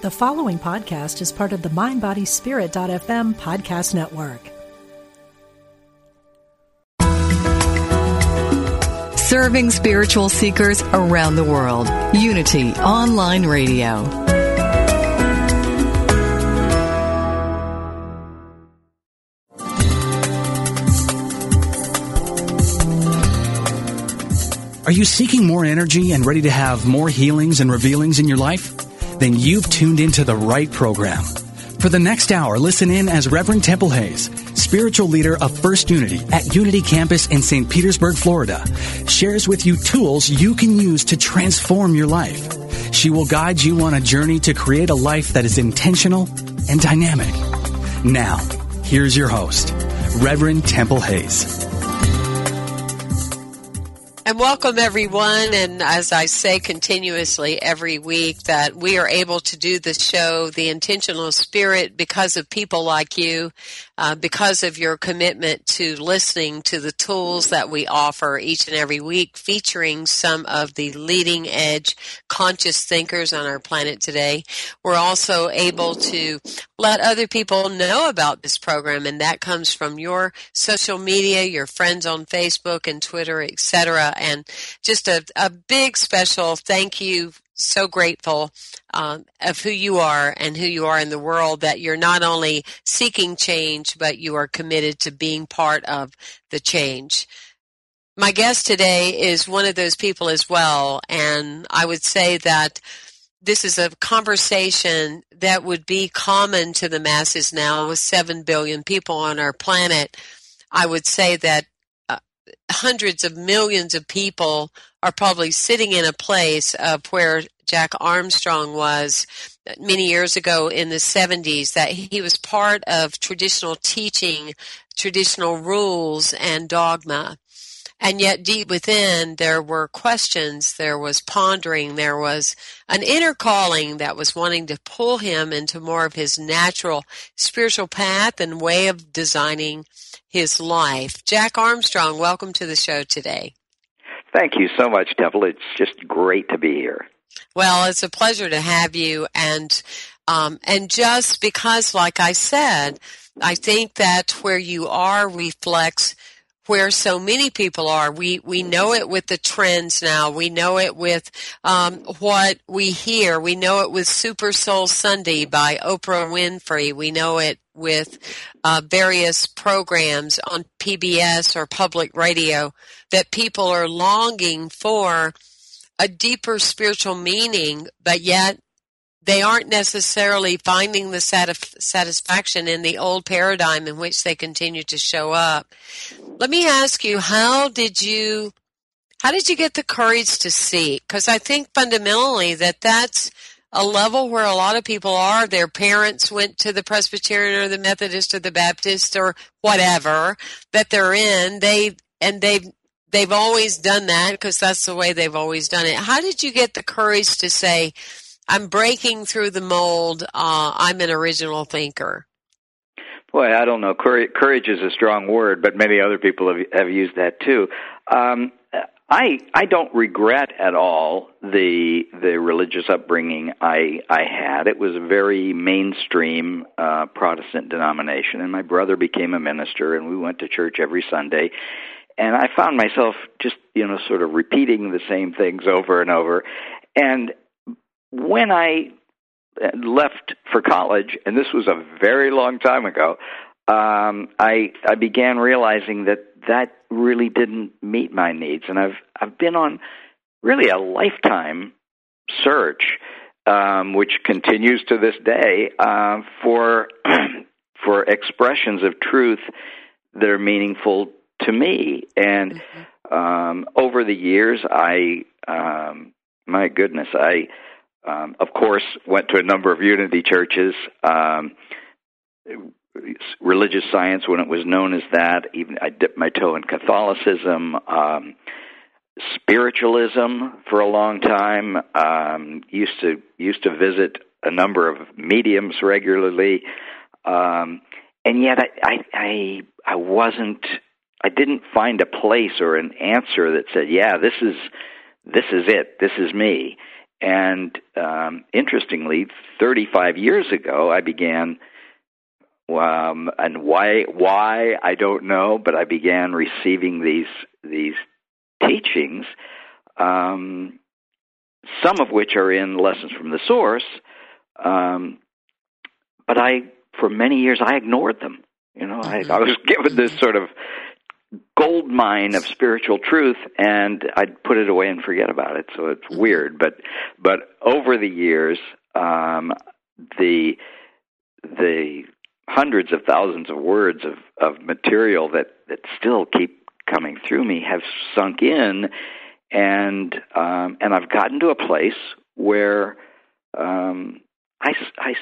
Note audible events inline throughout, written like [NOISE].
The following podcast is part of the MindBodySpirit.fm podcast network. Serving spiritual seekers around the world. Unity Online Radio. Are you seeking more energy and ready to have more healings and revealings in your life? Then you've tuned into the right program. For the next hour, listen in as Reverend Temple Hayes, spiritual leader of First Unity at Unity Campus in St. Petersburg, Florida, shares with you tools you can use to transform your life. She will guide you on a journey to create a life that is intentional and dynamic. Now, here's your host, Reverend Temple Hayes. And welcome everyone. And as I say continuously every week that we are able to do the show, the intentional spirit, because of people like you, uh, because of your commitment to listening to the tools that we offer each and every week, featuring some of the leading edge conscious thinkers on our planet today. We're also able to let other people know about this program, and that comes from your social media, your friends on Facebook and Twitter, etc and just a, a big special thank you. So grateful um, of who you are and who you are in the world that you're not only seeking change, but you are committed to being part of the change. My guest today is one of those people as well, and I would say that this is a conversation that would be common to the masses now with 7 billion people on our planet. I would say that hundreds of millions of people are probably sitting in a place of where Jack Armstrong was many years ago in the 70s, that he was part of traditional teaching, traditional rules and dogma. And yet deep within there were questions, there was pondering, there was an inner calling that was wanting to pull him into more of his natural spiritual path and way of designing his life. Jack Armstrong, welcome to the show today. Thank you so much, Temple. It's just great to be here. Well, it's a pleasure to have you, and um, and just because, like I said, I think that where you are reflects where so many people are. We we know it with the trends now. We know it with um, what we hear. We know it with Super Soul Sunday by Oprah Winfrey. We know it with uh, various programs on PBS or public radio that people are longing for a deeper spiritual meaning, but yet they aren't necessarily finding the satisf- satisfaction in the old paradigm in which they continue to show up. Let me ask you, how did you, how did you get the courage to seek? Because I think fundamentally that that's a level where a lot of people are. Their parents went to the Presbyterian or the Methodist or the Baptist or whatever that they're in. They and they've they've always done that because that's the way they've always done it. How did you get the courage to say? I'm breaking through the mold. Uh, I'm an original thinker. Boy, I don't know. Courage is a strong word, but many other people have, have used that too. Um, I I don't regret at all the the religious upbringing I I had. It was a very mainstream uh, Protestant denomination, and my brother became a minister, and we went to church every Sunday. And I found myself just you know sort of repeating the same things over and over, and when I left for college, and this was a very long time ago, um, I I began realizing that that really didn't meet my needs, and I've I've been on really a lifetime search, um, which continues to this day uh, for [CLEARS THROAT] for expressions of truth that are meaningful to me. And mm-hmm. um, over the years, I um, my goodness, I um, of course, went to a number of unity churches. Um, religious science, when it was known as that, even I dipped my toe in Catholicism. Um, spiritualism for a long time. Um, used to used to visit a number of mediums regularly, um, and yet I, I I I wasn't. I didn't find a place or an answer that said, "Yeah, this is this is it. This is me." And um, interestingly, 35 years ago, I began, um, and why why I don't know, but I began receiving these these teachings, um, some of which are in lessons from the source, um, but I for many years I ignored them. You know, I, I was [LAUGHS] given this sort of gold mine of spiritual truth and I'd put it away and forget about it. So it's mm-hmm. weird, but but over the years, um, the the hundreds of thousands of words of of material that that still keep coming through me have sunk in, and um, and I've gotten to a place where um, I I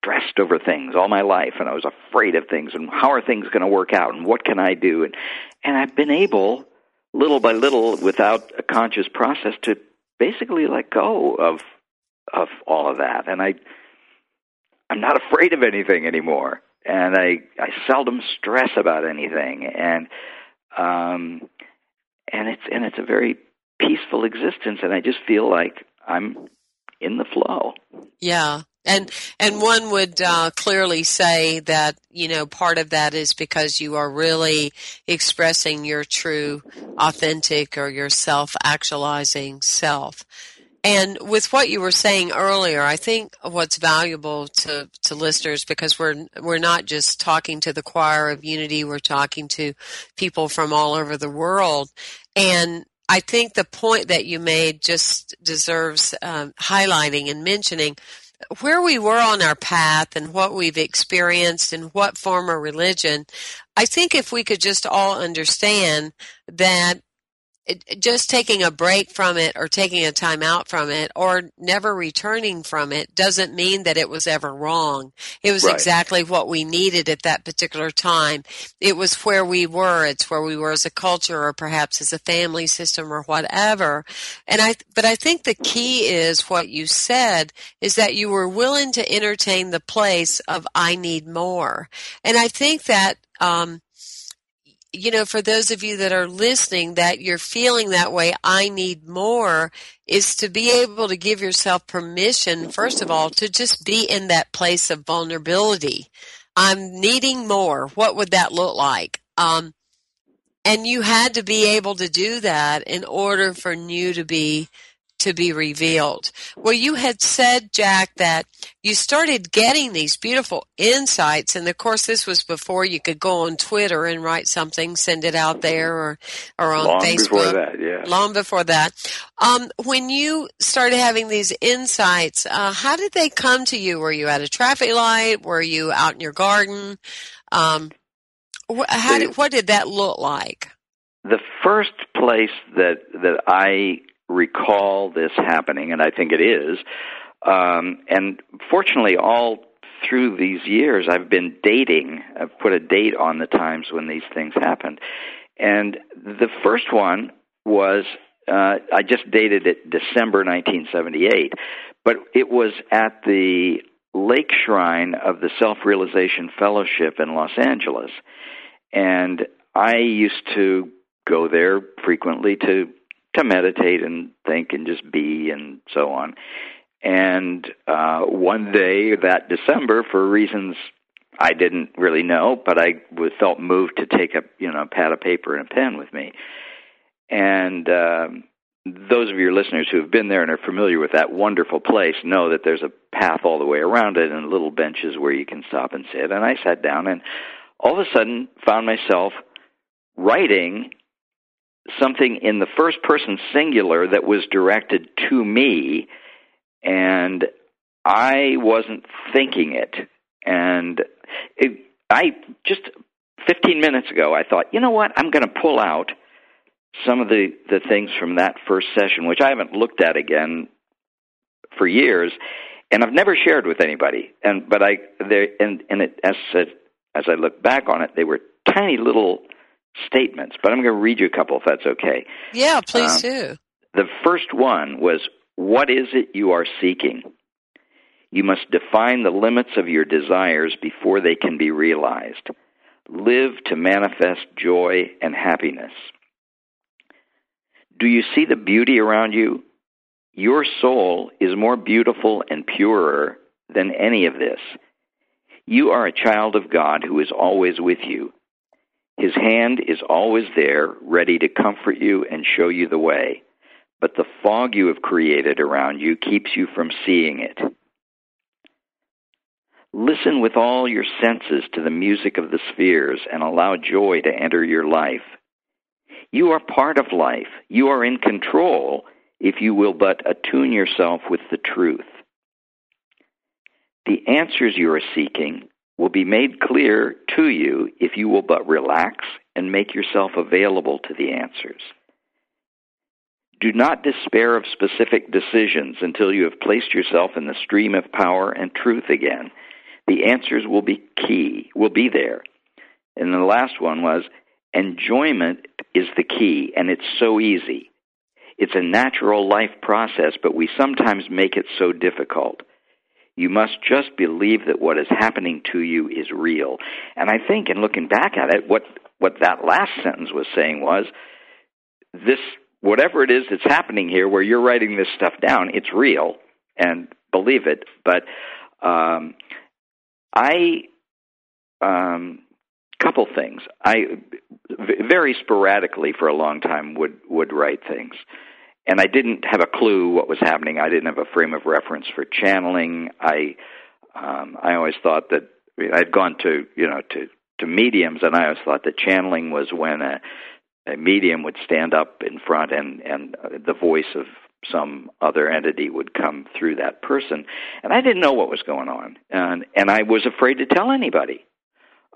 stressed over things all my life and I was afraid of things and how are things going to work out and what can I do and and I've been able little by little without a conscious process to basically let go of of all of that and I I'm not afraid of anything anymore and I I seldom stress about anything and um and it's and it's a very peaceful existence and I just feel like I'm in the flow. Yeah. And and one would uh, clearly say that you know part of that is because you are really expressing your true, authentic, or your self-actualizing self. And with what you were saying earlier, I think what's valuable to, to listeners because we're we're not just talking to the choir of unity, we're talking to people from all over the world. And I think the point that you made just deserves um, highlighting and mentioning where we were on our path and what we've experienced and what form of religion, I think if we could just all understand that just taking a break from it or taking a time out from it or never returning from it doesn't mean that it was ever wrong. It was right. exactly what we needed at that particular time. It was where we were. It's where we were as a culture or perhaps as a family system or whatever. And I, but I think the key is what you said is that you were willing to entertain the place of I need more. And I think that, um, you know, for those of you that are listening, that you're feeling that way, I need more, is to be able to give yourself permission, first of all, to just be in that place of vulnerability. I'm needing more. What would that look like? Um, and you had to be able to do that in order for you to be to be revealed. Well, you had said, Jack, that you started getting these beautiful insights. And of course, this was before you could go on Twitter and write something, send it out there or, or on Long Facebook. before that, yeah. Long before that. Um, when you started having these insights, uh, how did they come to you? Were you at a traffic light? Were you out in your garden? Um, how did, what did that look like? The first place that that I recall this happening, and I think it is. Um, and fortunately, all through these years, I've been dating. I've put a date on the times when these things happened. And the first one was uh, I just dated it December 1978, but it was at the Lake Shrine of the Self Realization Fellowship in Los Angeles. And I used to go there frequently to to meditate and think and just be and so on. And uh, one day that December, for reasons I didn't really know, but I felt moved to take a you know pad of paper and a pen with me. And um, those of your listeners who have been there and are familiar with that wonderful place know that there's a path all the way around it and little benches where you can stop and sit. And I sat down and all of a sudden found myself writing something in the first person singular that was directed to me and I wasn't thinking it. And it, I just 15 minutes ago I thought you know what? I'm going to pull out some of the the things from that first session which I haven't looked at again for years and I've never shared with anybody. And but I there and and it, as as I look back on it they were tiny little statements, but I'm going to read you a couple if that's okay. Yeah, please um, do. The first one was What is it you are seeking? You must define the limits of your desires before they can be realized. Live to manifest joy and happiness. Do you see the beauty around you? Your soul is more beautiful and purer than any of this. You are a child of God who is always with you. His hand is always there, ready to comfort you and show you the way. But the fog you have created around you keeps you from seeing it. Listen with all your senses to the music of the spheres and allow joy to enter your life. You are part of life. You are in control if you will but attune yourself with the truth. The answers you are seeking will be made clear to you if you will but relax and make yourself available to the answers. Do not despair of specific decisions until you have placed yourself in the stream of power and truth again. The answers will be key, will be there. And the last one was enjoyment is the key, and it's so easy. It's a natural life process, but we sometimes make it so difficult. You must just believe that what is happening to you is real. And I think, in looking back at it, what, what that last sentence was saying was this, whatever it is that's happening here, where you're writing this stuff down, it's real, and believe it. But um, I, um, couple things. I very sporadically for a long time would would write things and I didn't have a clue what was happening. I didn't have a frame of reference for channeling. I um, I always thought that I'd gone to you know to to mediums, and I always thought that channeling was when a, a medium would stand up in front and and the voice of some other entity would come through that person, and I didn't know what was going on, and and I was afraid to tell anybody,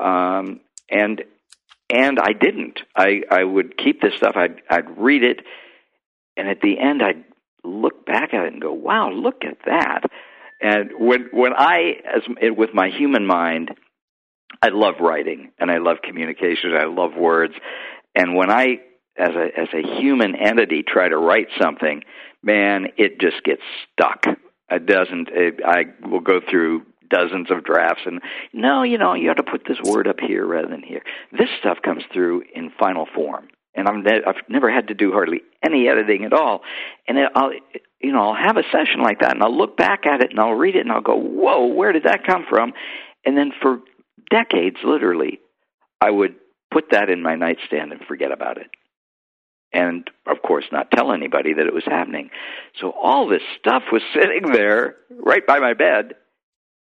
um, and and I didn't. I I would keep this stuff. I'd I'd read it and at the end I'd look back at it and go, "Wow, look at that." And when when I as with my human mind, I love writing and I love communication. I love words. And when I as a as a human entity try to write something, man, it just gets stuck. It doesn't. It, I will go through dozens of drafts and no, you know, you have to put this word up here rather than here. This stuff comes through in final form and I'm ne- I've never had to do hardly any editing at all. And it, I'll you know I'll have a session like that, and I'll look back at it and I'll read it and I'll go, whoa, where did that come from? And then for decades, literally, I would put that in my nightstand and forget about it. And of course, not tell anybody that it was happening. So all this stuff was [LAUGHS] sitting there right by my bed,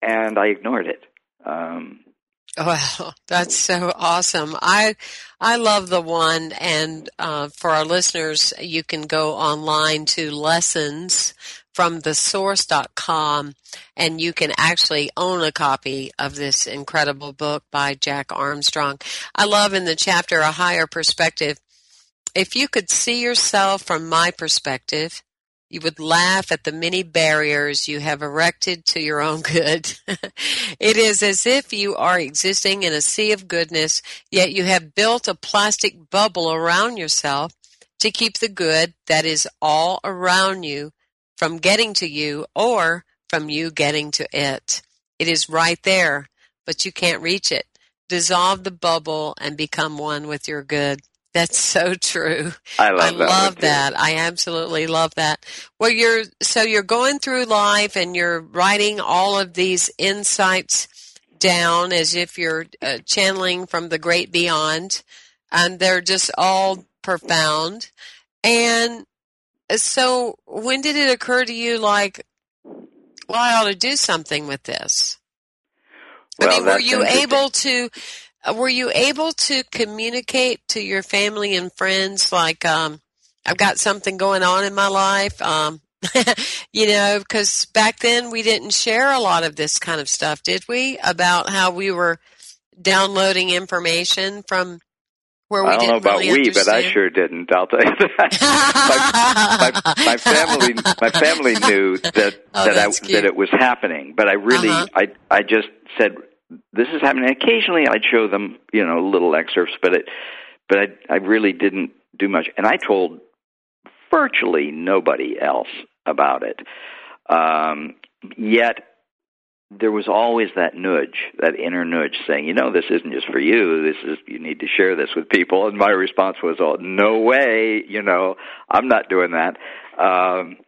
and I ignored it. Um, Wow, [LAUGHS] that's so awesome. I I love the one and uh, for our listeners you can go online to lessons from the source.com and you can actually own a copy of this incredible book by Jack Armstrong. I love in the chapter a higher perspective. If you could see yourself from my perspective, you would laugh at the many barriers you have erected to your own good. [LAUGHS] it is as if you are existing in a sea of goodness, yet you have built a plastic bubble around yourself to keep the good that is all around you from getting to you or from you getting to it. It is right there, but you can't reach it. Dissolve the bubble and become one with your good. That's so true. I love I that. love that. I absolutely love that. Well, you're so you're going through life and you're writing all of these insights down as if you're uh, channeling from the great beyond, and they're just all profound. And uh, so, when did it occur to you, like, well, I ought to do something with this? Well, I mean, were you able to were you able to communicate to your family and friends like um, I've got something going on in my life? Um, [LAUGHS] you know, because back then we didn't share a lot of this kind of stuff, did we? About how we were downloading information from where we I don't know about really we, but I sure didn't. I'll tell you that. [LAUGHS] my, my, my, family, my family knew that [LAUGHS] oh, that I, that it was happening, but I really, uh-huh. I, I just said this is happening. Occasionally, I'd show them, you know, little excerpts, but it, but I, I really didn't do much. And I told virtually nobody else about it. Um, yet there was always that nudge, that inner nudge saying, you know, this isn't just for you. This is, you need to share this with people. And my response was, oh, no way, you know, I'm not doing that. Um,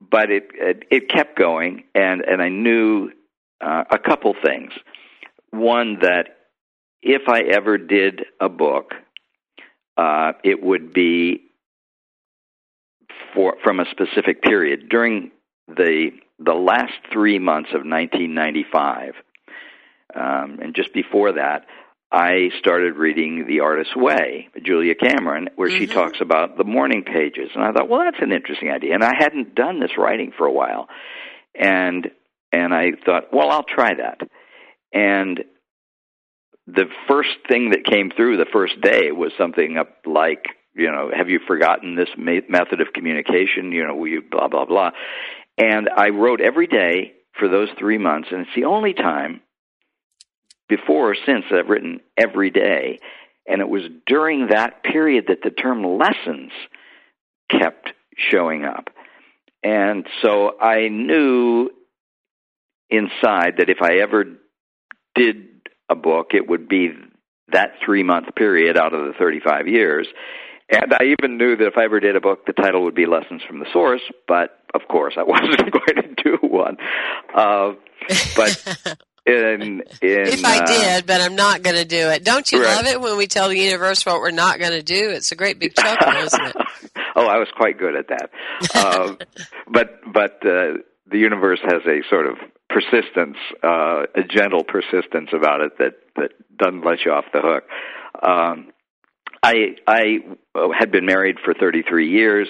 but it, it, it kept going, and and I knew uh, a couple things. One that if I ever did a book, uh, it would be for from a specific period. During the the last three months of 1995, um, and just before that, I started reading The Artist's Way, Julia Cameron, where mm-hmm. she talks about the morning pages, and I thought, well, that's an interesting idea, and I hadn't done this writing for a while, and and I thought, well, I'll try that, and the first thing that came through the first day was something up like you know, have you forgotten this method of communication? You know, will you blah blah blah. And I wrote every day for those three months, and it's the only time before or since that I've written every day. And it was during that period that the term lessons kept showing up. And so I knew inside that if I ever did a book, it would be that three month period out of the 35 years. And I even knew that if I ever did a book, the title would be Lessons from the Source, but of course I [LAUGHS] wasn't going to do one. Uh, but [LAUGHS] in, in if I uh, did, but I'm not going to do it. Don't you right. love it when we tell the universe what we're not going to do? It's a great big chuckle, isn't it? [LAUGHS] oh, I was quite good at that. Uh, but but uh, the universe has a sort of persistence, uh, a gentle persistence about it that that doesn't let you off the hook. Um, I I had been married for 33 years,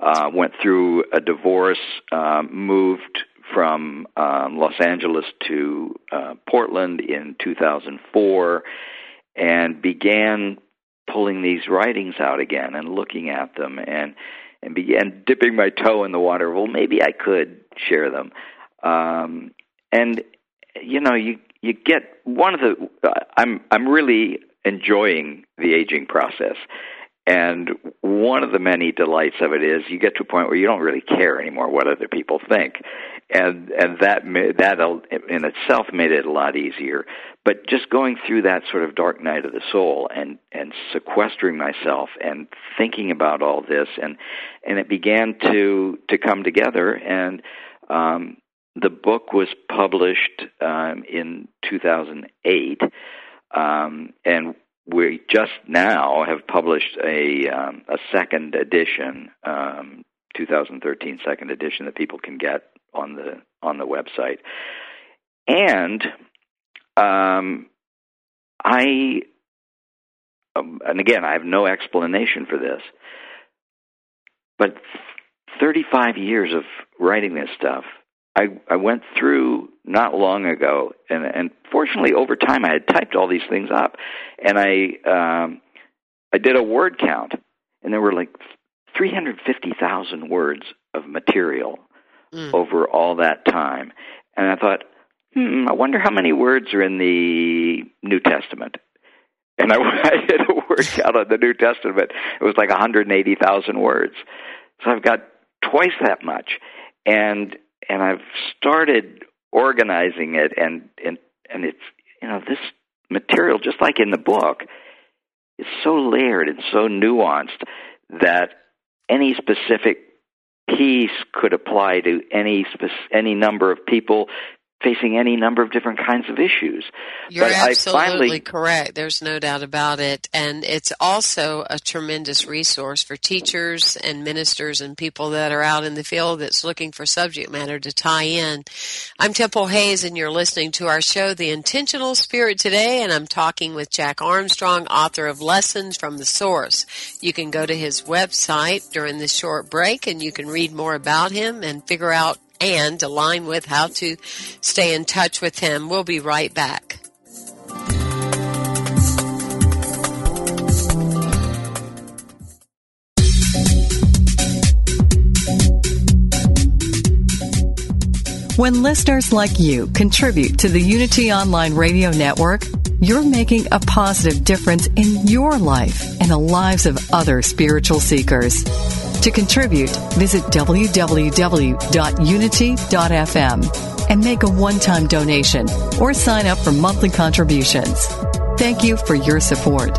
uh, went through a divorce, uh, moved from um, Los Angeles to uh, Portland in 2004, and began pulling these writings out again and looking at them and and began dipping my toe in the water. Well, maybe I could share them. Um, and you know, you you get one of the. I'm I'm really enjoying the aging process. And one of the many delights of it is you get to a point where you don't really care anymore what other people think, and and that that in itself made it a lot easier. But just going through that sort of dark night of the soul and and sequestering myself and thinking about all this and and it began to to come together and um, the book was published um, in 2008 um, and we just now have published a um, a second edition, um, 2013 second edition that people can get on the on the website, and um, I um, and again I have no explanation for this, but 35 years of writing this stuff I, I went through not long ago, and, and fortunately, over time, I had typed all these things up, and I um, I did a word count, and there were like 350,000 words of material mm. over all that time, and I thought, hmm, I wonder how many words are in the New Testament. And I, [LAUGHS] I did a word count on the New Testament. It was like 180,000 words. So I've got twice that much. And and I've started organizing it and and and it's you know this material just like in the book is so layered and so nuanced that any specific piece could apply to any any number of people facing any number of different kinds of issues. You're but absolutely finally, correct. There's no doubt about it. And it's also a tremendous resource for teachers and ministers and people that are out in the field that's looking for subject matter to tie in. I'm Temple Hayes and you're listening to our show, The Intentional Spirit Today, and I'm talking with Jack Armstrong, author of Lessons from the Source. You can go to his website during this short break and you can read more about him and figure out and align with how to stay in touch with him. We'll be right back. When listeners like you contribute to the Unity Online Radio Network, you're making a positive difference in your life and the lives of other spiritual seekers. To contribute, visit www.unity.fm and make a one-time donation or sign up for monthly contributions. Thank you for your support.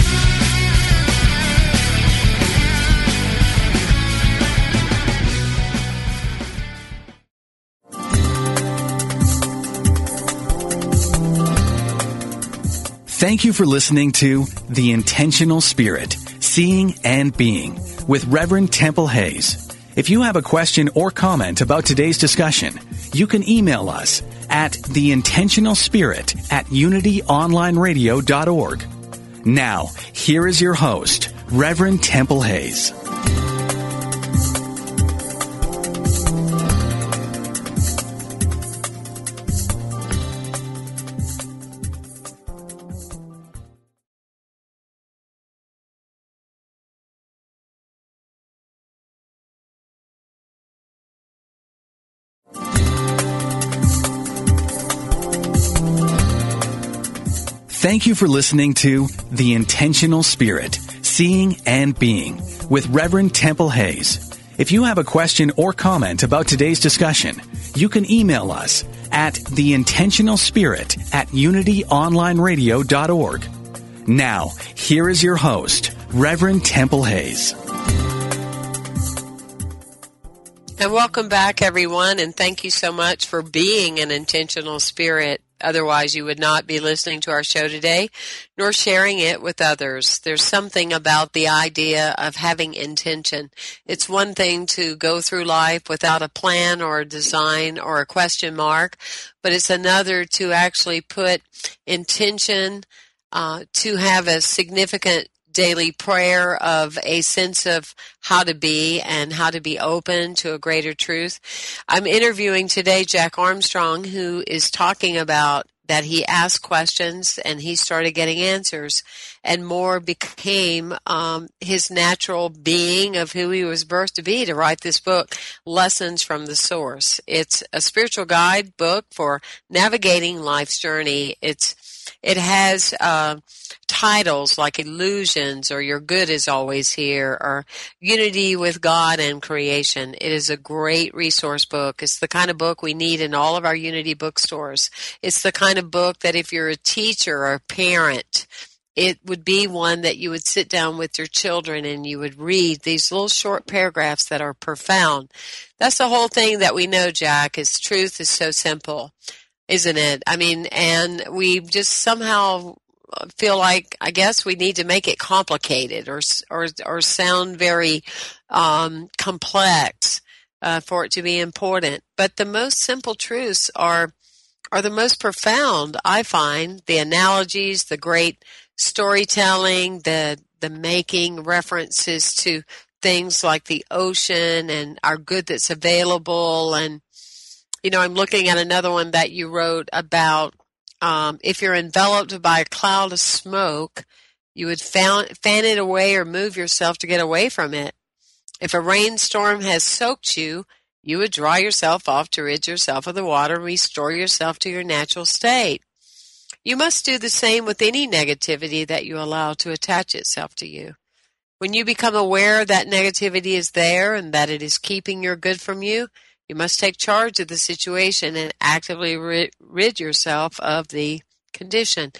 Thank you for listening to The Intentional Spirit, Seeing and Being with Reverend Temple Hayes. If you have a question or comment about today's discussion, you can email us at theintentionalspirit at unityonlineradio.org. Now, here is your host, Reverend Temple Hayes. Thank you for listening to The Intentional Spirit, Seeing and Being with Reverend Temple Hayes. If you have a question or comment about today's discussion, you can email us at theintentionalspirit at unityonlineradio.org. Now, here is your host, Reverend Temple Hayes. And welcome back, everyone, and thank you so much for being an intentional spirit. Otherwise, you would not be listening to our show today, nor sharing it with others. There's something about the idea of having intention. It's one thing to go through life without a plan or a design or a question mark, but it's another to actually put intention, uh, to have a significant daily prayer of a sense of how to be and how to be open to a greater truth. I'm interviewing today Jack Armstrong, who is talking about that he asked questions and he started getting answers and more became um, his natural being of who he was birthed to be to write this book lessons from the source it's a spiritual guide book for navigating life's journey it's it has uh, titles like Illusions or Your Good is Always Here or Unity with God and Creation. It is a great resource book. It's the kind of book we need in all of our Unity bookstores. It's the kind of book that if you're a teacher or a parent, it would be one that you would sit down with your children and you would read these little short paragraphs that are profound. That's the whole thing that we know, Jack, is truth is so simple isn't it? I mean, and we just somehow feel like I guess we need to make it complicated or or or sound very um, complex uh, for it to be important. But the most simple truths are are the most profound. I find the analogies, the great storytelling, the the making references to things like the ocean and our good that's available and you know, I'm looking at another one that you wrote about um, if you're enveloped by a cloud of smoke, you would fan, fan it away or move yourself to get away from it. If a rainstorm has soaked you, you would dry yourself off to rid yourself of the water and restore yourself to your natural state. You must do the same with any negativity that you allow to attach itself to you. When you become aware that negativity is there and that it is keeping your good from you, you must take charge of the situation and actively rid yourself of the condition.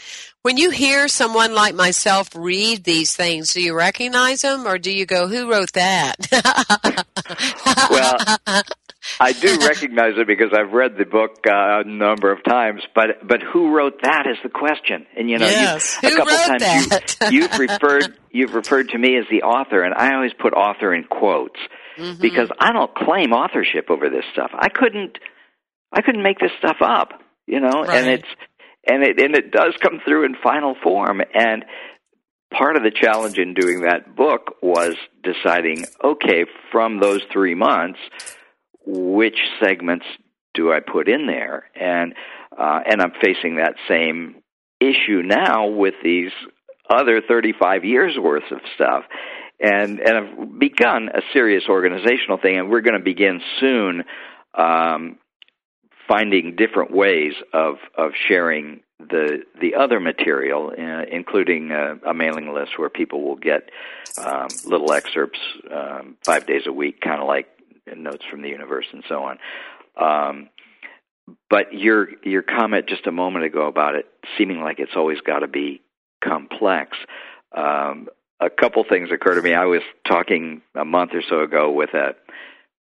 When you hear someone like myself read these things, do you recognize them or do you go, who wrote that? well, I do [LAUGHS] recognize it because I've read the book uh, a number of times. But but who wrote that is the question. And you know, yes. you, a couple wrote times that? you, you've referred you've referred to me as the author, and I always put author in quotes mm-hmm. because I don't claim authorship over this stuff. I couldn't I couldn't make this stuff up. You know, right. and it's and it and it does come through in final form and part of the challenge in doing that book was deciding okay from those 3 months which segments do I put in there and uh, and I'm facing that same issue now with these other 35 years worth of stuff and and I've begun a serious organizational thing and we're going to begin soon um, finding different ways of of sharing the the other material, uh, including uh, a mailing list where people will get um, little excerpts um, five days a week, kind of like notes from the universe and so on. Um, but your your comment just a moment ago about it seeming like it's always got to be complex. Um, a couple things occur to me. I was talking a month or so ago with a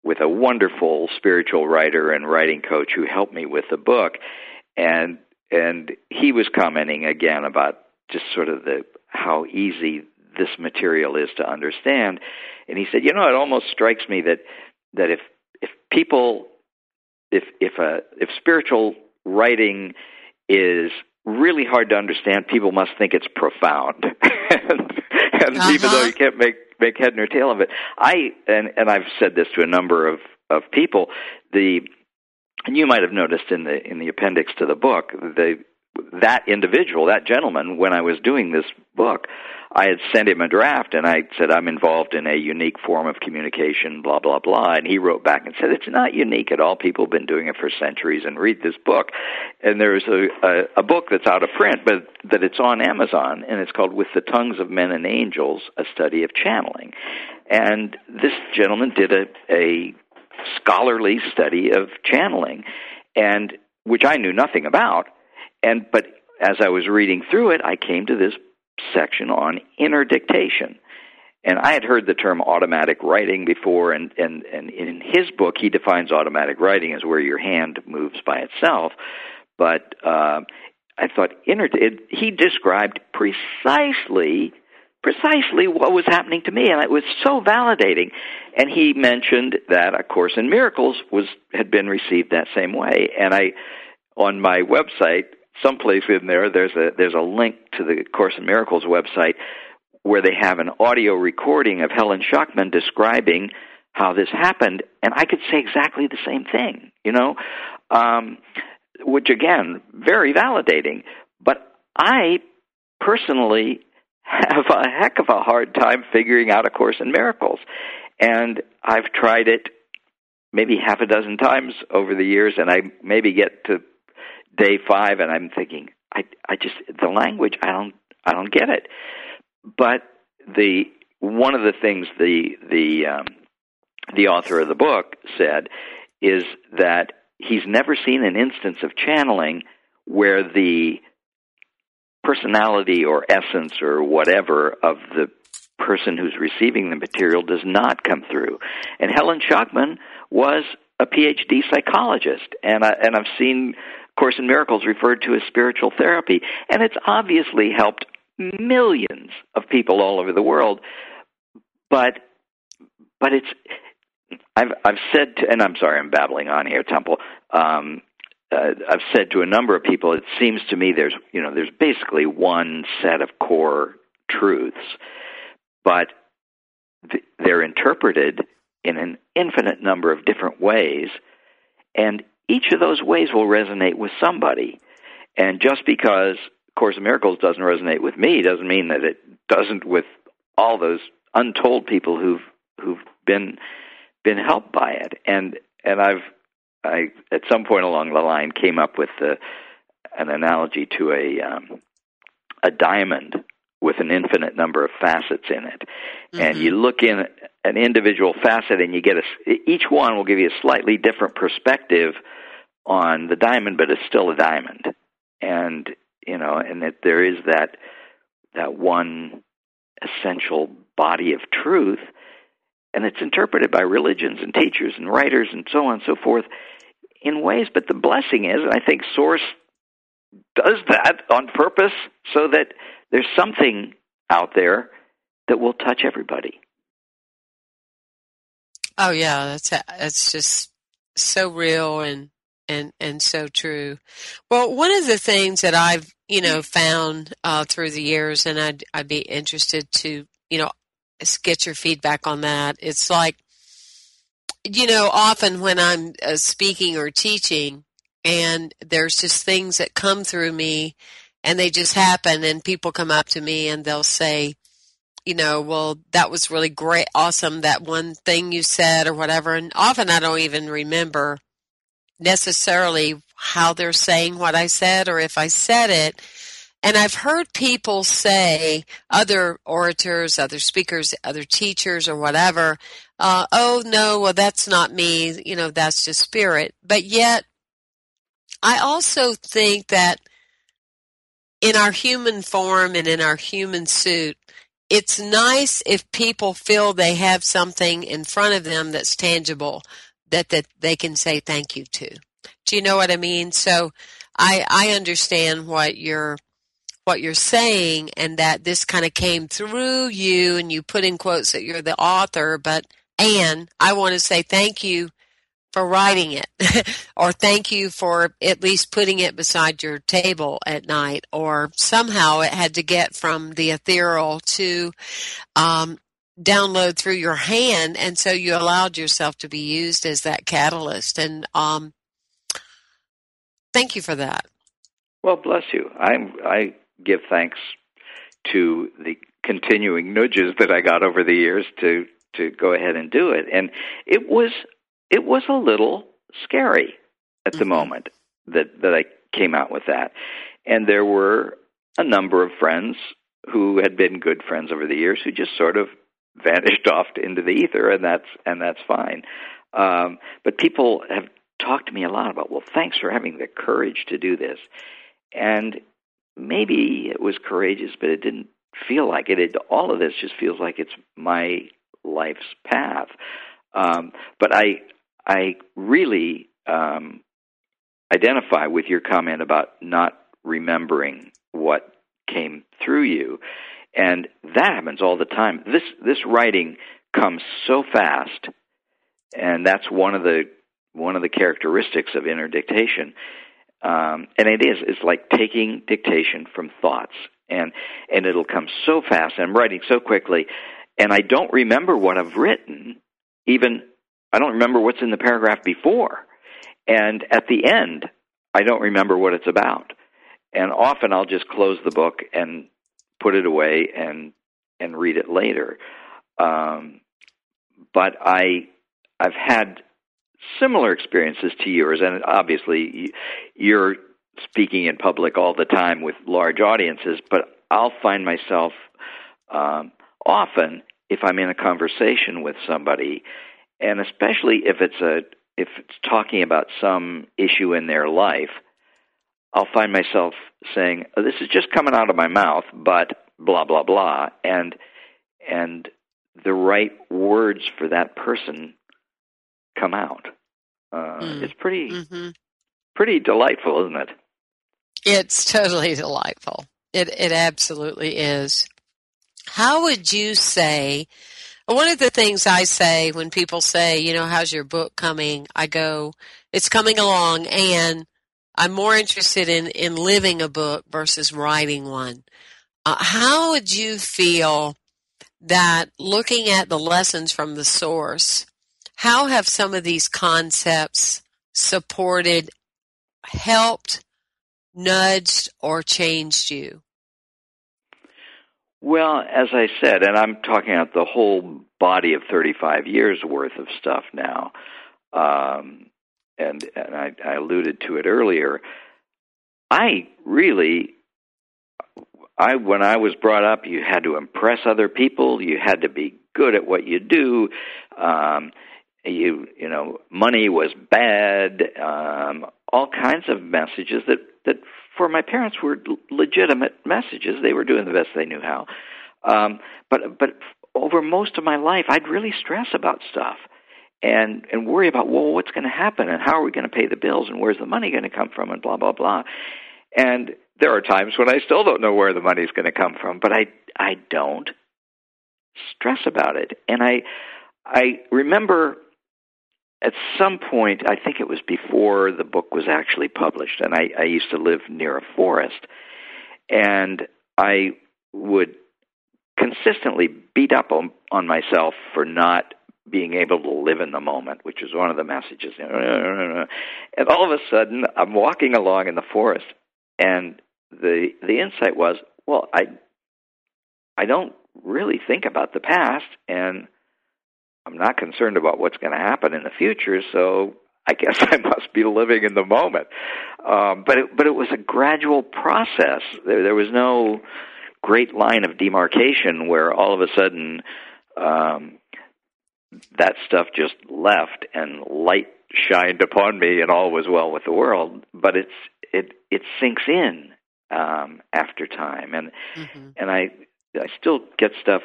with a wonderful spiritual writer and writing coach who helped me with the book, and and he was commenting again about just sort of the how easy this material is to understand, and he said, you know, it almost strikes me that that if if people if if a if spiritual writing is really hard to understand, people must think it's profound. [LAUGHS] and, uh-huh. even though you can't make make head nor tail of it, I and and I've said this to a number of of people. The and you might have noticed in the in the appendix to the book the that individual, that gentleman, when I was doing this book, I had sent him a draft and I said, I'm involved in a unique form of communication, blah, blah, blah. And he wrote back and said, It's not unique at all. People have been doing it for centuries and read this book. And there's a, a, a book that's out of print, but that it's on Amazon and it's called With the Tongues of Men and Angels, a study of channeling. And this gentleman did a, a scholarly study of channeling and which I knew nothing about and but as I was reading through it, I came to this section on inner dictation. And I had heard the term automatic writing before, and, and, and in his book, he defines automatic writing as where your hand moves by itself. But uh, I thought inner. It, he described precisely precisely what was happening to me, and it was so validating. And he mentioned that A Course in Miracles was had been received that same way. And I, on my website, someplace in there there's a there's a link to the Course in Miracles website where they have an audio recording of Helen Schucman describing how this happened, and I could say exactly the same thing, you know, um, which again very validating. But I personally have a heck of a hard time figuring out A Course in Miracles, and I've tried it maybe half a dozen times over the years, and I maybe get to day five, and I'm thinking, I, I just the language, I don't, I don't get it. But the one of the things the the um, the author of the book said is that he's never seen an instance of channeling where the personality or essence or whatever of the person who's receiving the material does not come through. And Helen Schucman was a PhD psychologist, and I, and I've seen Course in Miracles referred to as spiritual therapy, and it's obviously helped millions of people all over the world. But but it's I've I've said to, and I'm sorry I'm babbling on here, Temple. Um, uh, I've said to a number of people, it seems to me there's you know there's basically one set of core truths, but th- they're interpreted in an infinite number of different ways, and each of those ways will resonate with somebody. And just because Course in Miracles doesn't resonate with me doesn't mean that it doesn't with all those untold people who've who've been been helped by it. And and I've I at some point along the line came up with the, an analogy to a um, a diamond with an infinite number of facets in it. Mm-hmm. And you look in an individual facet and you get a each one will give you a slightly different perspective on the diamond, but it's still a diamond. And you know, and that there is that that one essential body of truth. and it's interpreted by religions and teachers and writers and so on and so forth in ways. But the blessing is, and I think Source does that on purpose so that there's something out there that will touch everybody. Oh yeah, that's that's just so real and and and so true. Well, one of the things that I've you know found uh, through the years, and I'd I'd be interested to you know get your feedback on that. It's like you know often when I'm uh, speaking or teaching, and there's just things that come through me, and they just happen, and people come up to me and they'll say, you know, well, that was really great, awesome, that one thing you said or whatever. And often I don't even remember necessarily how they're saying what I said or if I said it. And I've heard people say, other orators, other speakers, other teachers, or whatever, uh, oh no, well that's not me, you know, that's just spirit. But yet, I also think that in our human form and in our human suit, it's nice if people feel they have something in front of them that's tangible that that they can say thank you to. Do you know what I mean? So I I understand what you're what you're saying and that this kind of came through you and you put in quotes that you're the author, but Anne, I want to say thank you for writing it [LAUGHS] or thank you for at least putting it beside your table at night or somehow it had to get from the ethereal to um, download through your hand and so you allowed yourself to be used as that catalyst and um, thank you for that well bless you i i give thanks to the continuing nudges that i got over the years to to go ahead and do it and it was it was a little scary at the mm-hmm. moment that that I came out with that. And there were a number of friends who had been good friends over the years who just sort of vanished off into the ether and that's and that's fine. Um, but people have talked to me a lot about, well, thanks for having the courage to do this. And maybe it was courageous, but it didn't feel like it. it all of this just feels like it's my life's path. Um, but I I really um, identify with your comment about not remembering what came through you, and that happens all the time. This this writing comes so fast, and that's one of the one of the characteristics of inner dictation. Um, and it is it's like taking dictation from thoughts, and and it'll come so fast. I'm writing so quickly, and I don't remember what I've written even I don't remember what's in the paragraph before. And at the end, I don't remember what it's about. And often I'll just close the book and put it away and and read it later. Um, but I I've had similar experiences to yours, and obviously you're speaking in public all the time with large audiences. But I'll find myself um, often if I'm in a conversation with somebody and especially if it's a if it's talking about some issue in their life, I'll find myself saying, oh, "This is just coming out of my mouth," but blah blah blah, and and the right words for that person come out. Uh, mm. It's pretty mm-hmm. pretty delightful, isn't it? It's totally delightful. It it absolutely is. How would you say one of the things I say when people say, you know, how's your book coming? I go, it's coming along and I'm more interested in, in living a book versus writing one. Uh, how would you feel that looking at the lessons from the source, how have some of these concepts supported, helped, nudged, or changed you? Well, as I said, and I'm talking about the whole body of 35 years worth of stuff now, um, and, and I, I alluded to it earlier. I really, I when I was brought up, you had to impress other people. You had to be good at what you do. Um, you you know, money was bad. Um, all kinds of messages that that for my parents were legitimate messages. They were doing the best they knew how. Um, but but over most of my life, I'd really stress about stuff and and worry about well, what's going to happen and how are we going to pay the bills and where's the money going to come from and blah blah blah. And there are times when I still don't know where the money's going to come from, but I I don't stress about it. And I I remember at some point, I think it was before the book was actually published, and I, I used to live near a forest, and I would consistently beat up on, on myself for not being able to live in the moment, which is one of the messages. And all of a sudden, I'm walking along in the forest, and the the insight was, well, I I don't really think about the past, and I'm not concerned about what's going to happen in the future, so I guess [LAUGHS] I must be living in the moment. Um, but it, but it was a gradual process. There, there was no great line of demarcation where all of a sudden um, that stuff just left and light shined upon me and all was well with the world. But it's it it sinks in um, after time, and mm-hmm. and I I still get stuff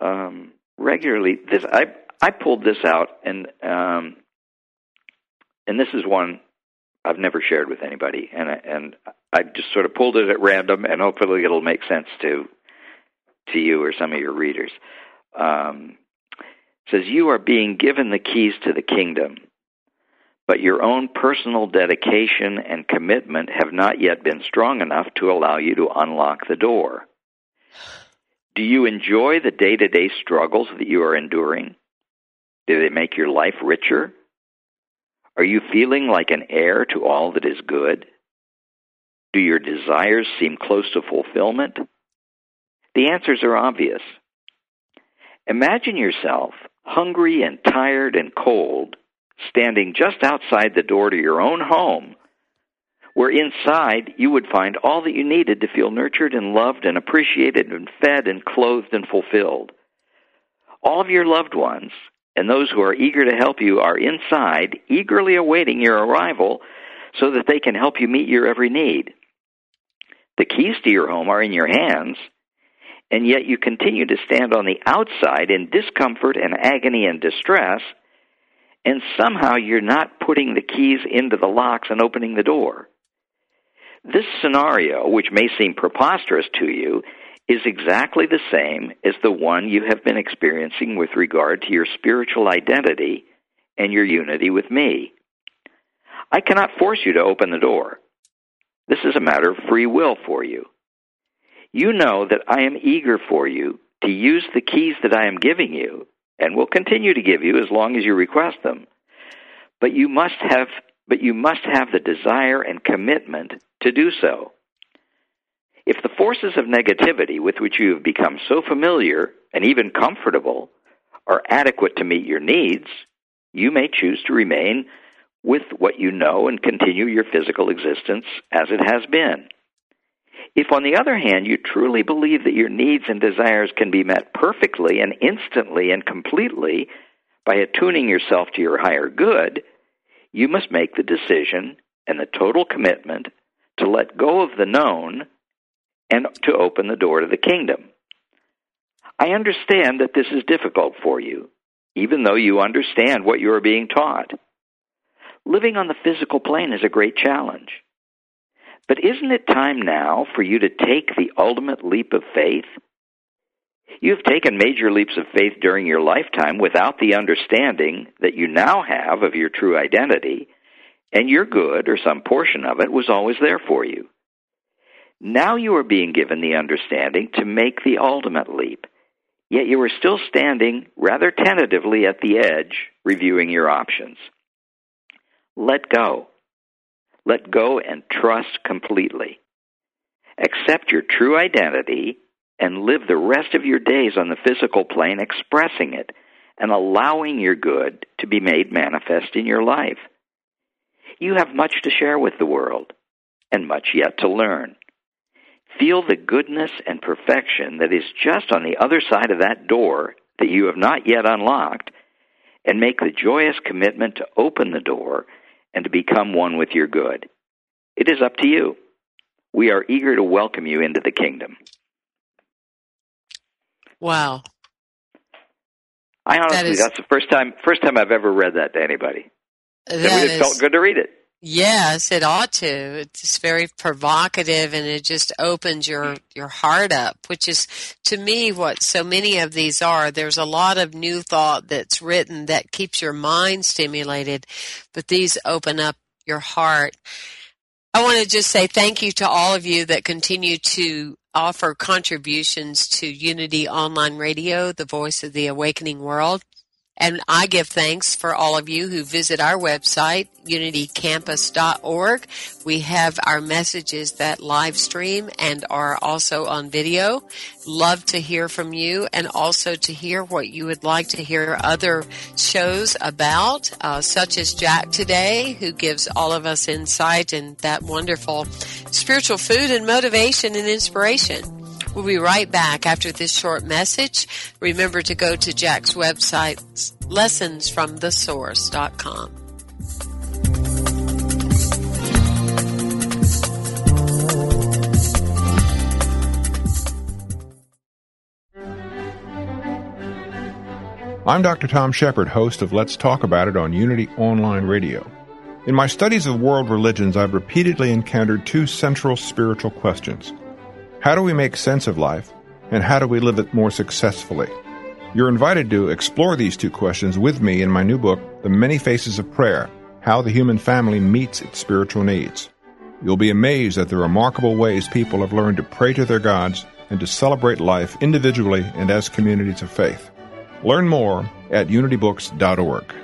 um, regularly. This I I pulled this out and um, and this is one I've never shared with anybody, and I, and I just sort of pulled it at random, and hopefully it'll make sense to to you or some of your readers. Um, says you are being given the keys to the kingdom, but your own personal dedication and commitment have not yet been strong enough to allow you to unlock the door. Do you enjoy the day to day struggles that you are enduring? Do they make your life richer? Are you feeling like an heir to all that is good? Do your desires seem close to fulfillment? The answers are obvious. Imagine yourself hungry and tired and cold, standing just outside the door to your own home where inside you would find all that you needed to feel nurtured and loved and appreciated and fed and clothed and fulfilled. All of your loved ones and those who are eager to help you are inside, eagerly awaiting your arrival so that they can help you meet your every need. The keys to your home are in your hands, and yet you continue to stand on the outside in discomfort and agony and distress, and somehow you're not putting the keys into the locks and opening the door. This scenario, which may seem preposterous to you, is exactly the same as the one you have been experiencing with regard to your spiritual identity and your unity with me. I cannot force you to open the door. This is a matter of free will for you. You know that I am eager for you to use the keys that I am giving you and will continue to give you as long as you request them. But you must have but you must have the desire and commitment to do so. If the forces of negativity with which you have become so familiar and even comfortable are adequate to meet your needs, you may choose to remain with what you know and continue your physical existence as it has been. If, on the other hand, you truly believe that your needs and desires can be met perfectly and instantly and completely by attuning yourself to your higher good, you must make the decision and the total commitment to let go of the known and to open the door to the kingdom. I understand that this is difficult for you, even though you understand what you are being taught. Living on the physical plane is a great challenge. But isn't it time now for you to take the ultimate leap of faith? You have taken major leaps of faith during your lifetime without the understanding that you now have of your true identity and your good, or some portion of it, was always there for you. Now you are being given the understanding to make the ultimate leap, yet you are still standing rather tentatively at the edge, reviewing your options. Let go. Let go and trust completely. Accept your true identity and live the rest of your days on the physical plane expressing it and allowing your good to be made manifest in your life. You have much to share with the world and much yet to learn. Feel the goodness and perfection that is just on the other side of that door that you have not yet unlocked, and make the joyous commitment to open the door and to become one with your good. It is up to you. We are eager to welcome you into the kingdom. Wow. I honestly, That is- that's the first time first time I've ever read that to anybody. That it is- felt good to read it. Yes, it ought to. It's very provocative and it just opens your, your heart up, which is to me what so many of these are. There's a lot of new thought that's written that keeps your mind stimulated, but these open up your heart. I want to just say thank you to all of you that continue to offer contributions to Unity Online Radio, the voice of the awakening world. And I give thanks for all of you who visit our website, unitycampus.org. We have our messages that live stream and are also on video. Love to hear from you and also to hear what you would like to hear other shows about, uh, such as Jack today, who gives all of us insight and that wonderful spiritual food and motivation and inspiration. We'll be right back after this short message. Remember to go to Jack's website, lessonsfromthesource.com. I'm Dr. Tom Shepherd, host of Let's Talk About It on Unity Online Radio. In my studies of world religions, I've repeatedly encountered two central spiritual questions. How do we make sense of life, and how do we live it more successfully? You're invited to explore these two questions with me in my new book, The Many Faces of Prayer How the Human Family Meets Its Spiritual Needs. You'll be amazed at the remarkable ways people have learned to pray to their gods and to celebrate life individually and as communities of faith. Learn more at unitybooks.org.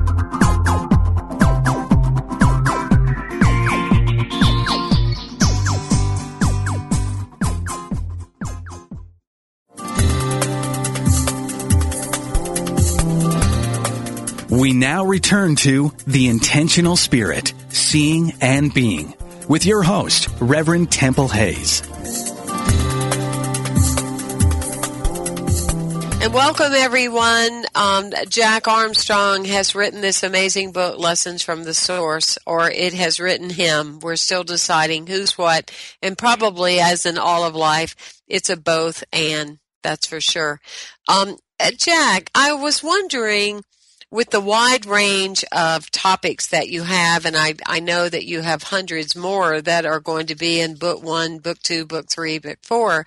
We now return to The Intentional Spirit, Seeing and Being, with your host, Reverend Temple Hayes. And welcome everyone. Um, Jack Armstrong has written this amazing book, Lessons from the Source, or it has written him. We're still deciding who's what, and probably as in all of life, it's a both and, that's for sure. Um, uh, Jack, I was wondering, with the wide range of topics that you have, and I, I know that you have hundreds more that are going to be in book one, book two, book three, book four.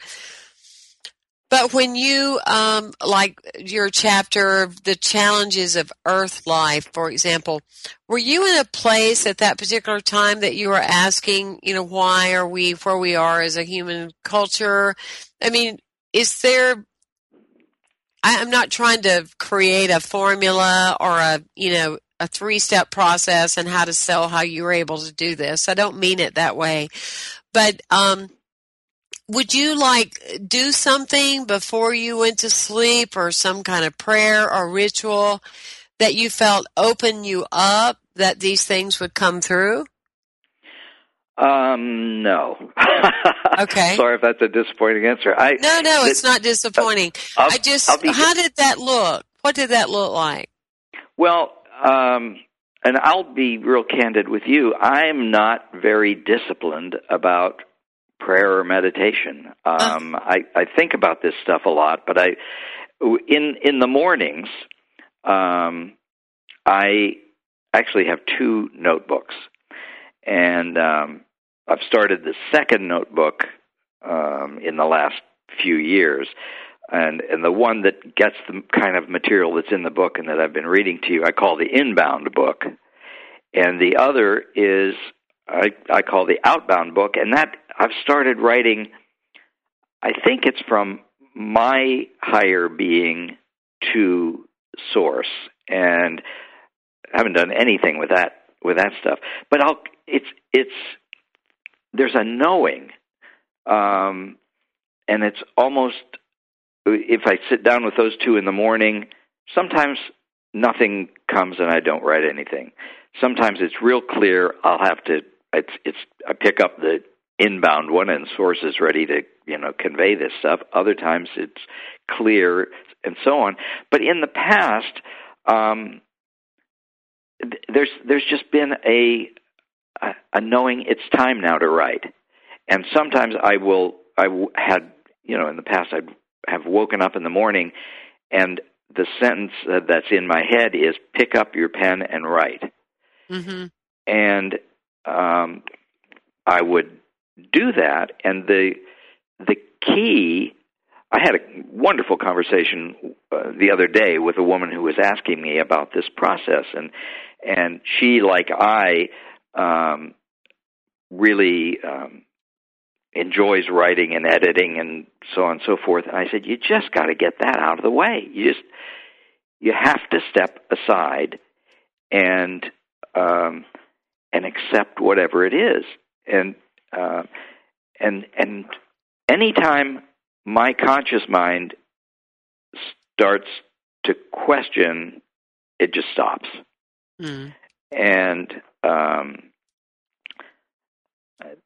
But when you, um, like your chapter, the challenges of Earth life, for example, were you in a place at that particular time that you were asking, you know, why are we where we are as a human culture? I mean, is there, I, I'm not trying to create a formula or a, you know, a three step process and how to sell how you were able to do this. I don't mean it that way. But, um, would you like do something before you went to sleep or some kind of prayer or ritual that you felt open you up that these things would come through? Um, no. [LAUGHS] Okay. Sorry if that's a disappointing answer. I No, no, it's not disappointing. I'll- I just, how did that look? What did that look like? Well, um, and I'll be real candid with you. I'm not very disciplined about prayer or meditation. Um, I, I think about this stuff a lot, but I, in in the mornings, um, I actually have two notebooks, and um, I've started the second notebook um, in the last few years and and the one that gets the kind of material that's in the book and that I've been reading to you, I call the inbound book, and the other is I I call the outbound book, and that I've started writing. I think it's from my higher being to source, and I haven't done anything with that with that stuff. But I'll it's it's there's a knowing, um, and it's almost if I sit down with those two in the morning, sometimes nothing comes and I don't write anything. Sometimes it's real clear. I'll have to. It's it's. I pick up the inbound one and source is ready to you know convey this stuff. Other times it's clear and so on. But in the past, um, there's there's just been a a knowing it's time now to write. And sometimes I will I had you know in the past I'd have woken up in the morning and the sentence that's in my head is pick up your pen and write. Mm-hmm. And um, I would do that, and the the key. I had a wonderful conversation uh, the other day with a woman who was asking me about this process, and and she, like I, um, really um, enjoys writing and editing and so on and so forth. And I said, you just got to get that out of the way. You just you have to step aside and um, and accept whatever it is. And uh, and and anytime my conscious mind starts to question, it just stops. Mm. And um,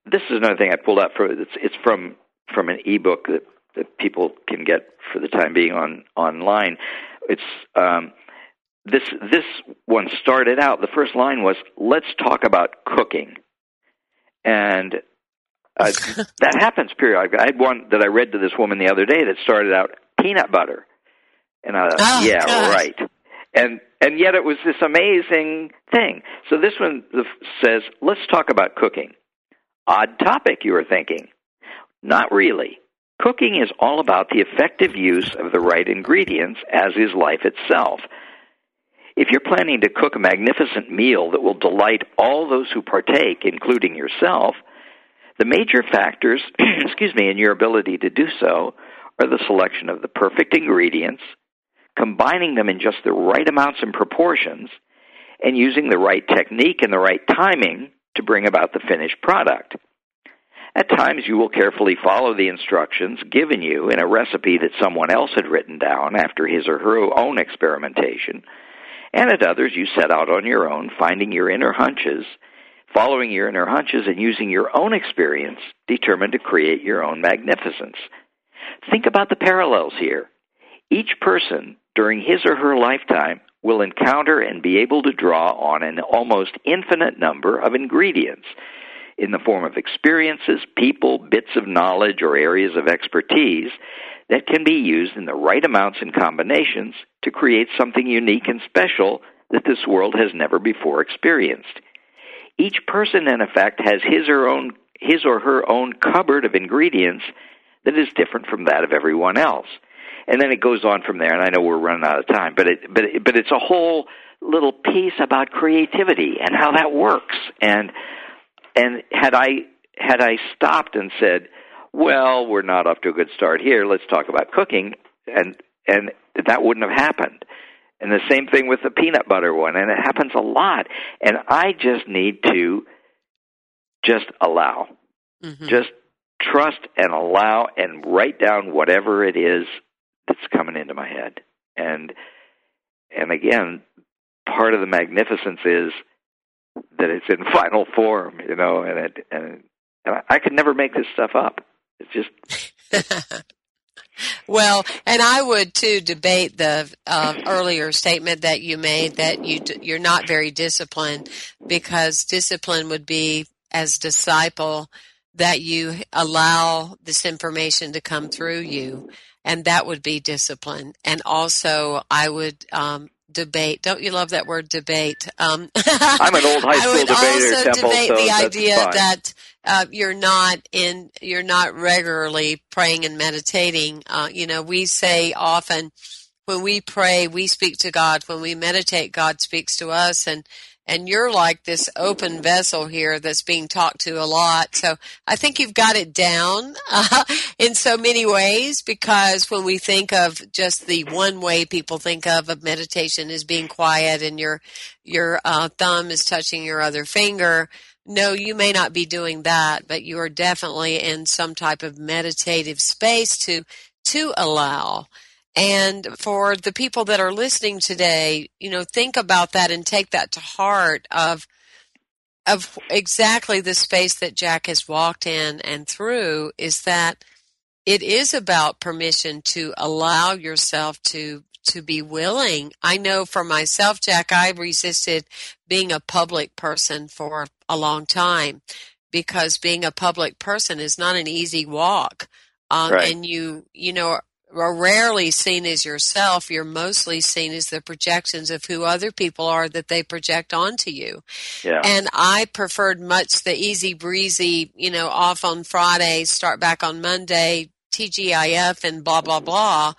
this is another thing I pulled out for it's it's from from an ebook that that people can get for the time being on online. It's um, this this one started out. The first line was "Let's talk about cooking," and uh, [LAUGHS] that happens periodically. I had one that I read to this woman the other day that started out peanut butter, and I thought, oh, yeah, right. And and yet it was this amazing thing. So this one says, "Let's talk about cooking." Odd topic, you are thinking. Not really. Cooking is all about the effective use of the right ingredients, as is life itself. If you're planning to cook a magnificent meal that will delight all those who partake, including yourself, the major factors, [CLEARS THROAT] excuse me, in your ability to do so are the selection of the perfect ingredients, combining them in just the right amounts and proportions, and using the right technique and the right timing to bring about the finished product. At times, you will carefully follow the instructions given you in a recipe that someone else had written down after his or her own experimentation, and at others, you set out on your own, finding your inner hunches, following your inner hunches, and using your own experience, determined to create your own magnificence. Think about the parallels here. Each person, during his or her lifetime, will encounter and be able to draw on an almost infinite number of ingredients in the form of experiences, people, bits of knowledge, or areas of expertise that can be used in the right amounts and combinations to create something unique and special that this world has never before experienced. Each person, in effect, has his or own his or her own cupboard of ingredients that is different from that of everyone else. And then it goes on from there, and I know we're running out of time, but it, but it, but it's a whole little piece about creativity and how that works. And and had I had I stopped and said, "Well, we're not off to a good start here. Let's talk about cooking," and and that wouldn't have happened. And the same thing with the peanut butter one, and it happens a lot. And I just need to just allow, Mm-hmm. just trust and allow, and write down whatever it is that's coming into my head. And and again, part of the magnificence is that it's in [LAUGHS] final form, you know, and it and, and I could never make this stuff up. It's just [LAUGHS] well, and I would too debate the uh, earlier statement that you made that you d- you're not very disciplined because discipline would be as disciple that you allow this information to come through you, and that would be discipline. And also, I would um, debate. Don't you love that word debate? Um, [LAUGHS] I'm an old high school I would debater, also Temple, debate so the idea fine. that uh, you're not in, you're not regularly praying and meditating. Uh, you know, we say often when we pray, we speak to God. When we meditate, God speaks to us, and and you're like this open vessel here that's being talked to a lot. So I think you've got it down uh, [LAUGHS] in so many ways because when we think of just the one way people think of of meditation is being quiet and your your uh, thumb is touching your other finger. no, you may not be doing that, but you are definitely in some type of meditative space to to allow. And for the people that are listening today, you know, think about that and take that to heart of of exactly the space that Jack has walked in and through is that it is about permission to allow yourself to to be willing. I know for myself, Jack, I resisted being a public person for a long time because being a public person is not an easy walk. Um, right. And you, you know, are rarely seen as yourself. You're mostly seen as the projections of who other people are that they project onto you. Yeah. And I preferred much the easy breezy, you know, off on Friday, start back on Monday, TGIF and blah, blah, mm-hmm. blah.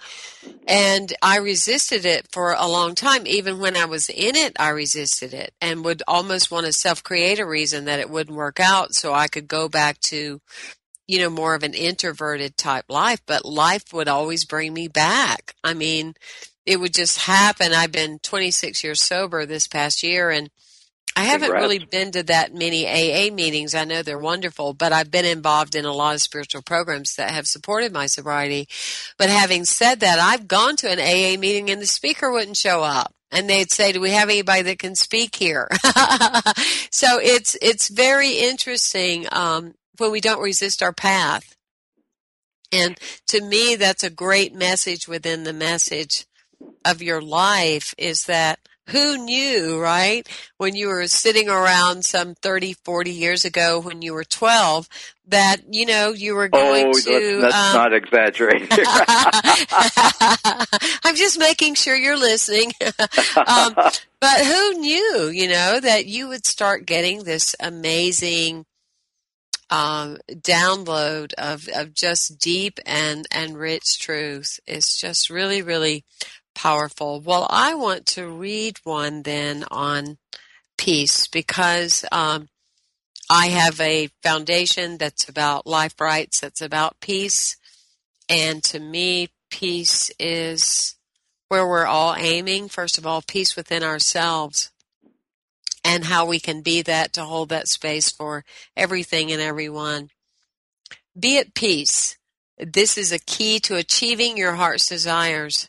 And I resisted it for a long time. Even when I was in it, I resisted it and would almost want to self create a reason that it wouldn't work out so I could go back to, you know, more of an introverted type life. But life would always bring me back. I mean, it would just happen. I've been 26 years sober this past year and I haven't Congrats. really been to that many AA meetings. I know they're wonderful, but I've been involved in a lot of spiritual programs that have supported my sobriety. But having said that, I've gone to an AA meeting and the speaker wouldn't show up. And they'd say, "Do we have anybody that can speak here?" [LAUGHS] so it's it's very interesting um, when we don't resist our path. And to me, that's a great message within the message of your life is that who knew, right? When you were sitting around some 30, 40 years ago when you were 12, that, you know, you were going oh, to. That's, um, not exaggerating. [LAUGHS] [LAUGHS] I'm just making sure you're listening. [LAUGHS] um, but who knew, you know, that you would start getting this amazing um, download of, of just deep and, and rich truth. It's just really, really powerful. Well, I want to read one then on peace because um, I have a foundation that's about life rights, that's about peace. And to me, peace is where we're all aiming. First of all, peace within ourselves and how we can be that to hold that space for everything and everyone. Be at peace. This is a key to achieving your heart's desires.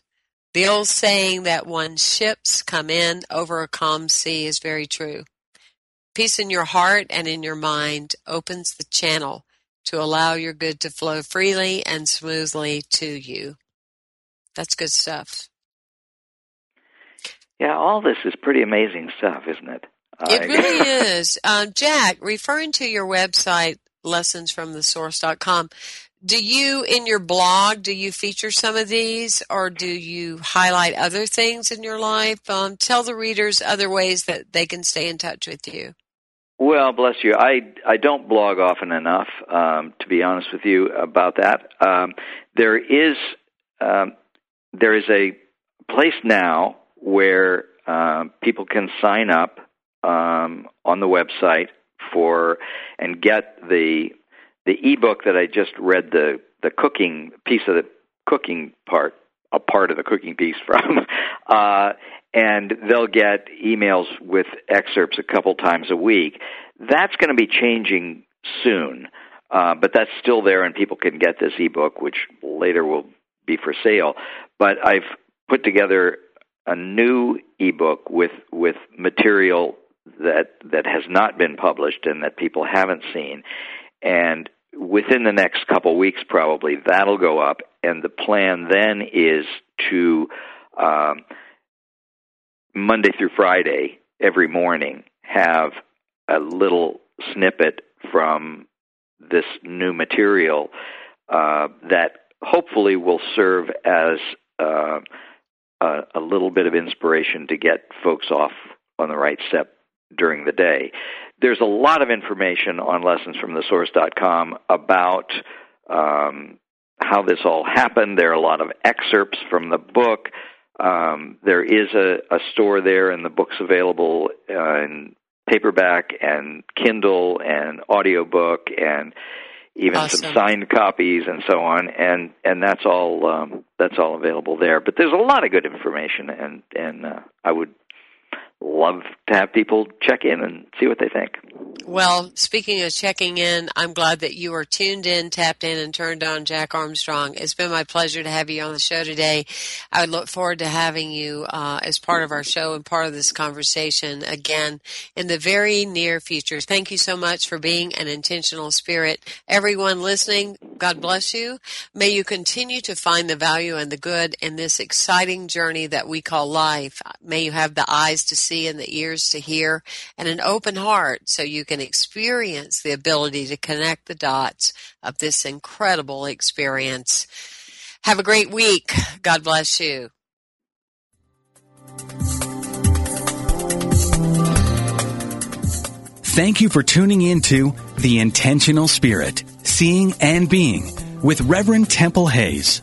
The old saying that when ships come in over a calm sea is very true. Peace in your heart and in your mind opens the channel to allow your good to flow freely and smoothly to you. That's good stuff. Yeah, all this is pretty amazing stuff, isn't it? It really [LAUGHS] is. Um, Jack, referring to your website, lessonsfromthesource.com, do you in your blog do you feature some of these or do you highlight other things in your life? Um, tell the readers other ways that they can stay in touch with you. Well bless you. I i don't blog often enough um, to be honest with you about that. Um, there is um, there is a place now where uh, people can sign up um, on the website for and get the the ebook that I just read the the cooking piece of the cooking part a part of the cooking piece [LAUGHS] from uh, and they'll get emails with excerpts a couple times a week. That's going to be changing soon uh, but that's still there and people can get this ebook which later will be for sale. But i've put together a new ebook with with material that that has not been published and that people haven't seen and within the next couple weeks, probably that'll go up. And the plan then is to um, Monday through Friday, every morning, have a little snippet from this new material uh, that hopefully will serve as uh, a, a little bit of inspiration to get folks off on the right step during the day. There's a lot of information on lessonsfromthesource.com about um, how this all happened. There are a lot of excerpts from the book. Um, there is a, a, store there, and the book's available uh, in paperback and Kindle and audiobook and even awesome. some signed copies and so on and and that's all um that's all available there but there's a lot of good information and and uh, I would love to have people check in and see what they think. Well, speaking of checking in, I'm glad that you are tuned in, tapped in, and turned on Jack Armstrong. It's been my pleasure to have you on the show today. I would look forward to having you uh, as part of our show and part of this conversation again in the very near future. Thank you so much for being an intentional spirit. Everyone listening, God bless you. May you continue to find the value and the good in this exciting journey that we call life. May you have the eyes to see and the ears to hear and an open heart so you can experience the ability to connect the dots of this incredible experience. Have a great week. God bless you. Thank you for tuning in to The Intentional Spirit, Seeing and Being with Reverend Temple Hayes.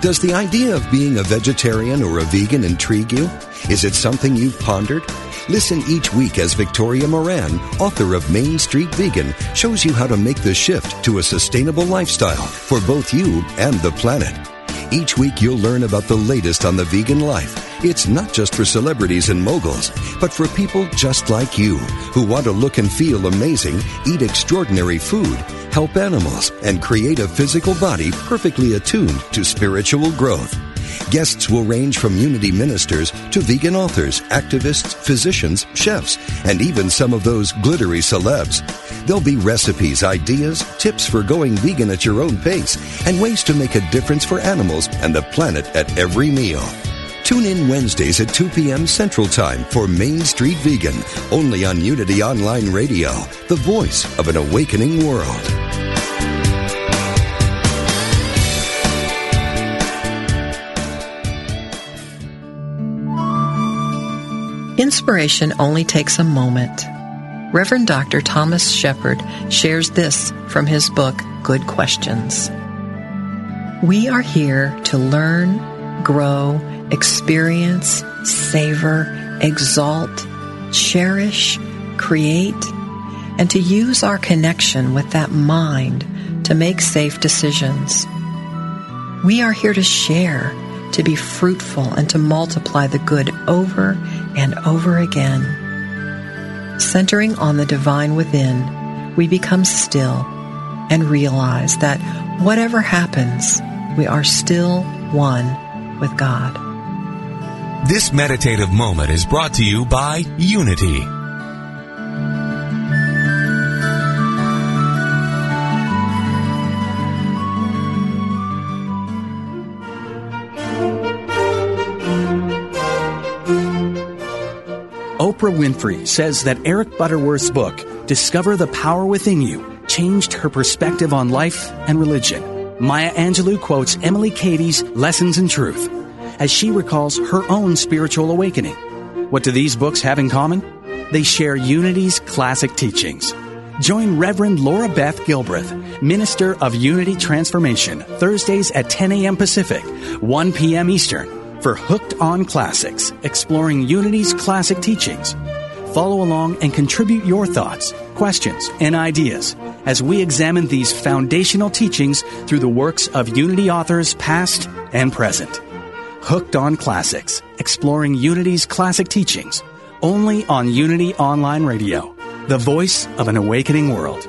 Does the idea of being a vegetarian or a vegan intrigue you? Is it something you've pondered? Listen each week as Victoria Moran, author of Main Street Vegan, shows you how to make the shift to a sustainable lifestyle for both you and the planet. Each week you'll learn about the latest on the vegan life. It's not just for celebrities and moguls, but for people just like you who want to look and feel amazing, eat extraordinary food, help animals, and create a physical body perfectly attuned to spiritual growth. Guests will range from unity ministers to vegan authors, activists, physicians, chefs, and even some of those glittery celebs. There'll be recipes, ideas, tips for going vegan at your own pace, and ways to make a difference for animals and the planet at every meal. Tune in Wednesdays at 2 p.m. Central Time for Main Street Vegan, only on Unity Online Radio, the voice of an awakening world. Inspiration only takes a moment. Reverend Dr. Thomas Shepherd shares this from his book, Good Questions. We are here to learn, grow, experience, savor, exalt, cherish, create, and to use our connection with that mind to make safe decisions. We are here to share, to be fruitful, and to multiply the good over and over again. Centering on the divine within, we become still and realize that whatever happens, we are still one with God. This meditative moment is brought to you by Unity. Oprah Winfrey says that Eric Butterworth's book, Discover the Power Within You, changed her perspective on life and religion. Maya Angelou quotes Emilie Cady's Lessons in Truth as she recalls her own spiritual awakening. What do these books have in common? They share Unity's classic teachings. Join Reverend Laura Beth Gilbreth, Minister of Unity Transformation, Thursdays at 10 a.m. Pacific, 1 p.m. Eastern, for Hooked on Classics, exploring Unity's classic teachings. Follow along and contribute your thoughts, questions, and ideas as we examine these foundational teachings through the works of Unity authors past and present. Hooked on Classics, exploring Unity's classic teachings, only on Unity Online Radio, the voice of an awakening world.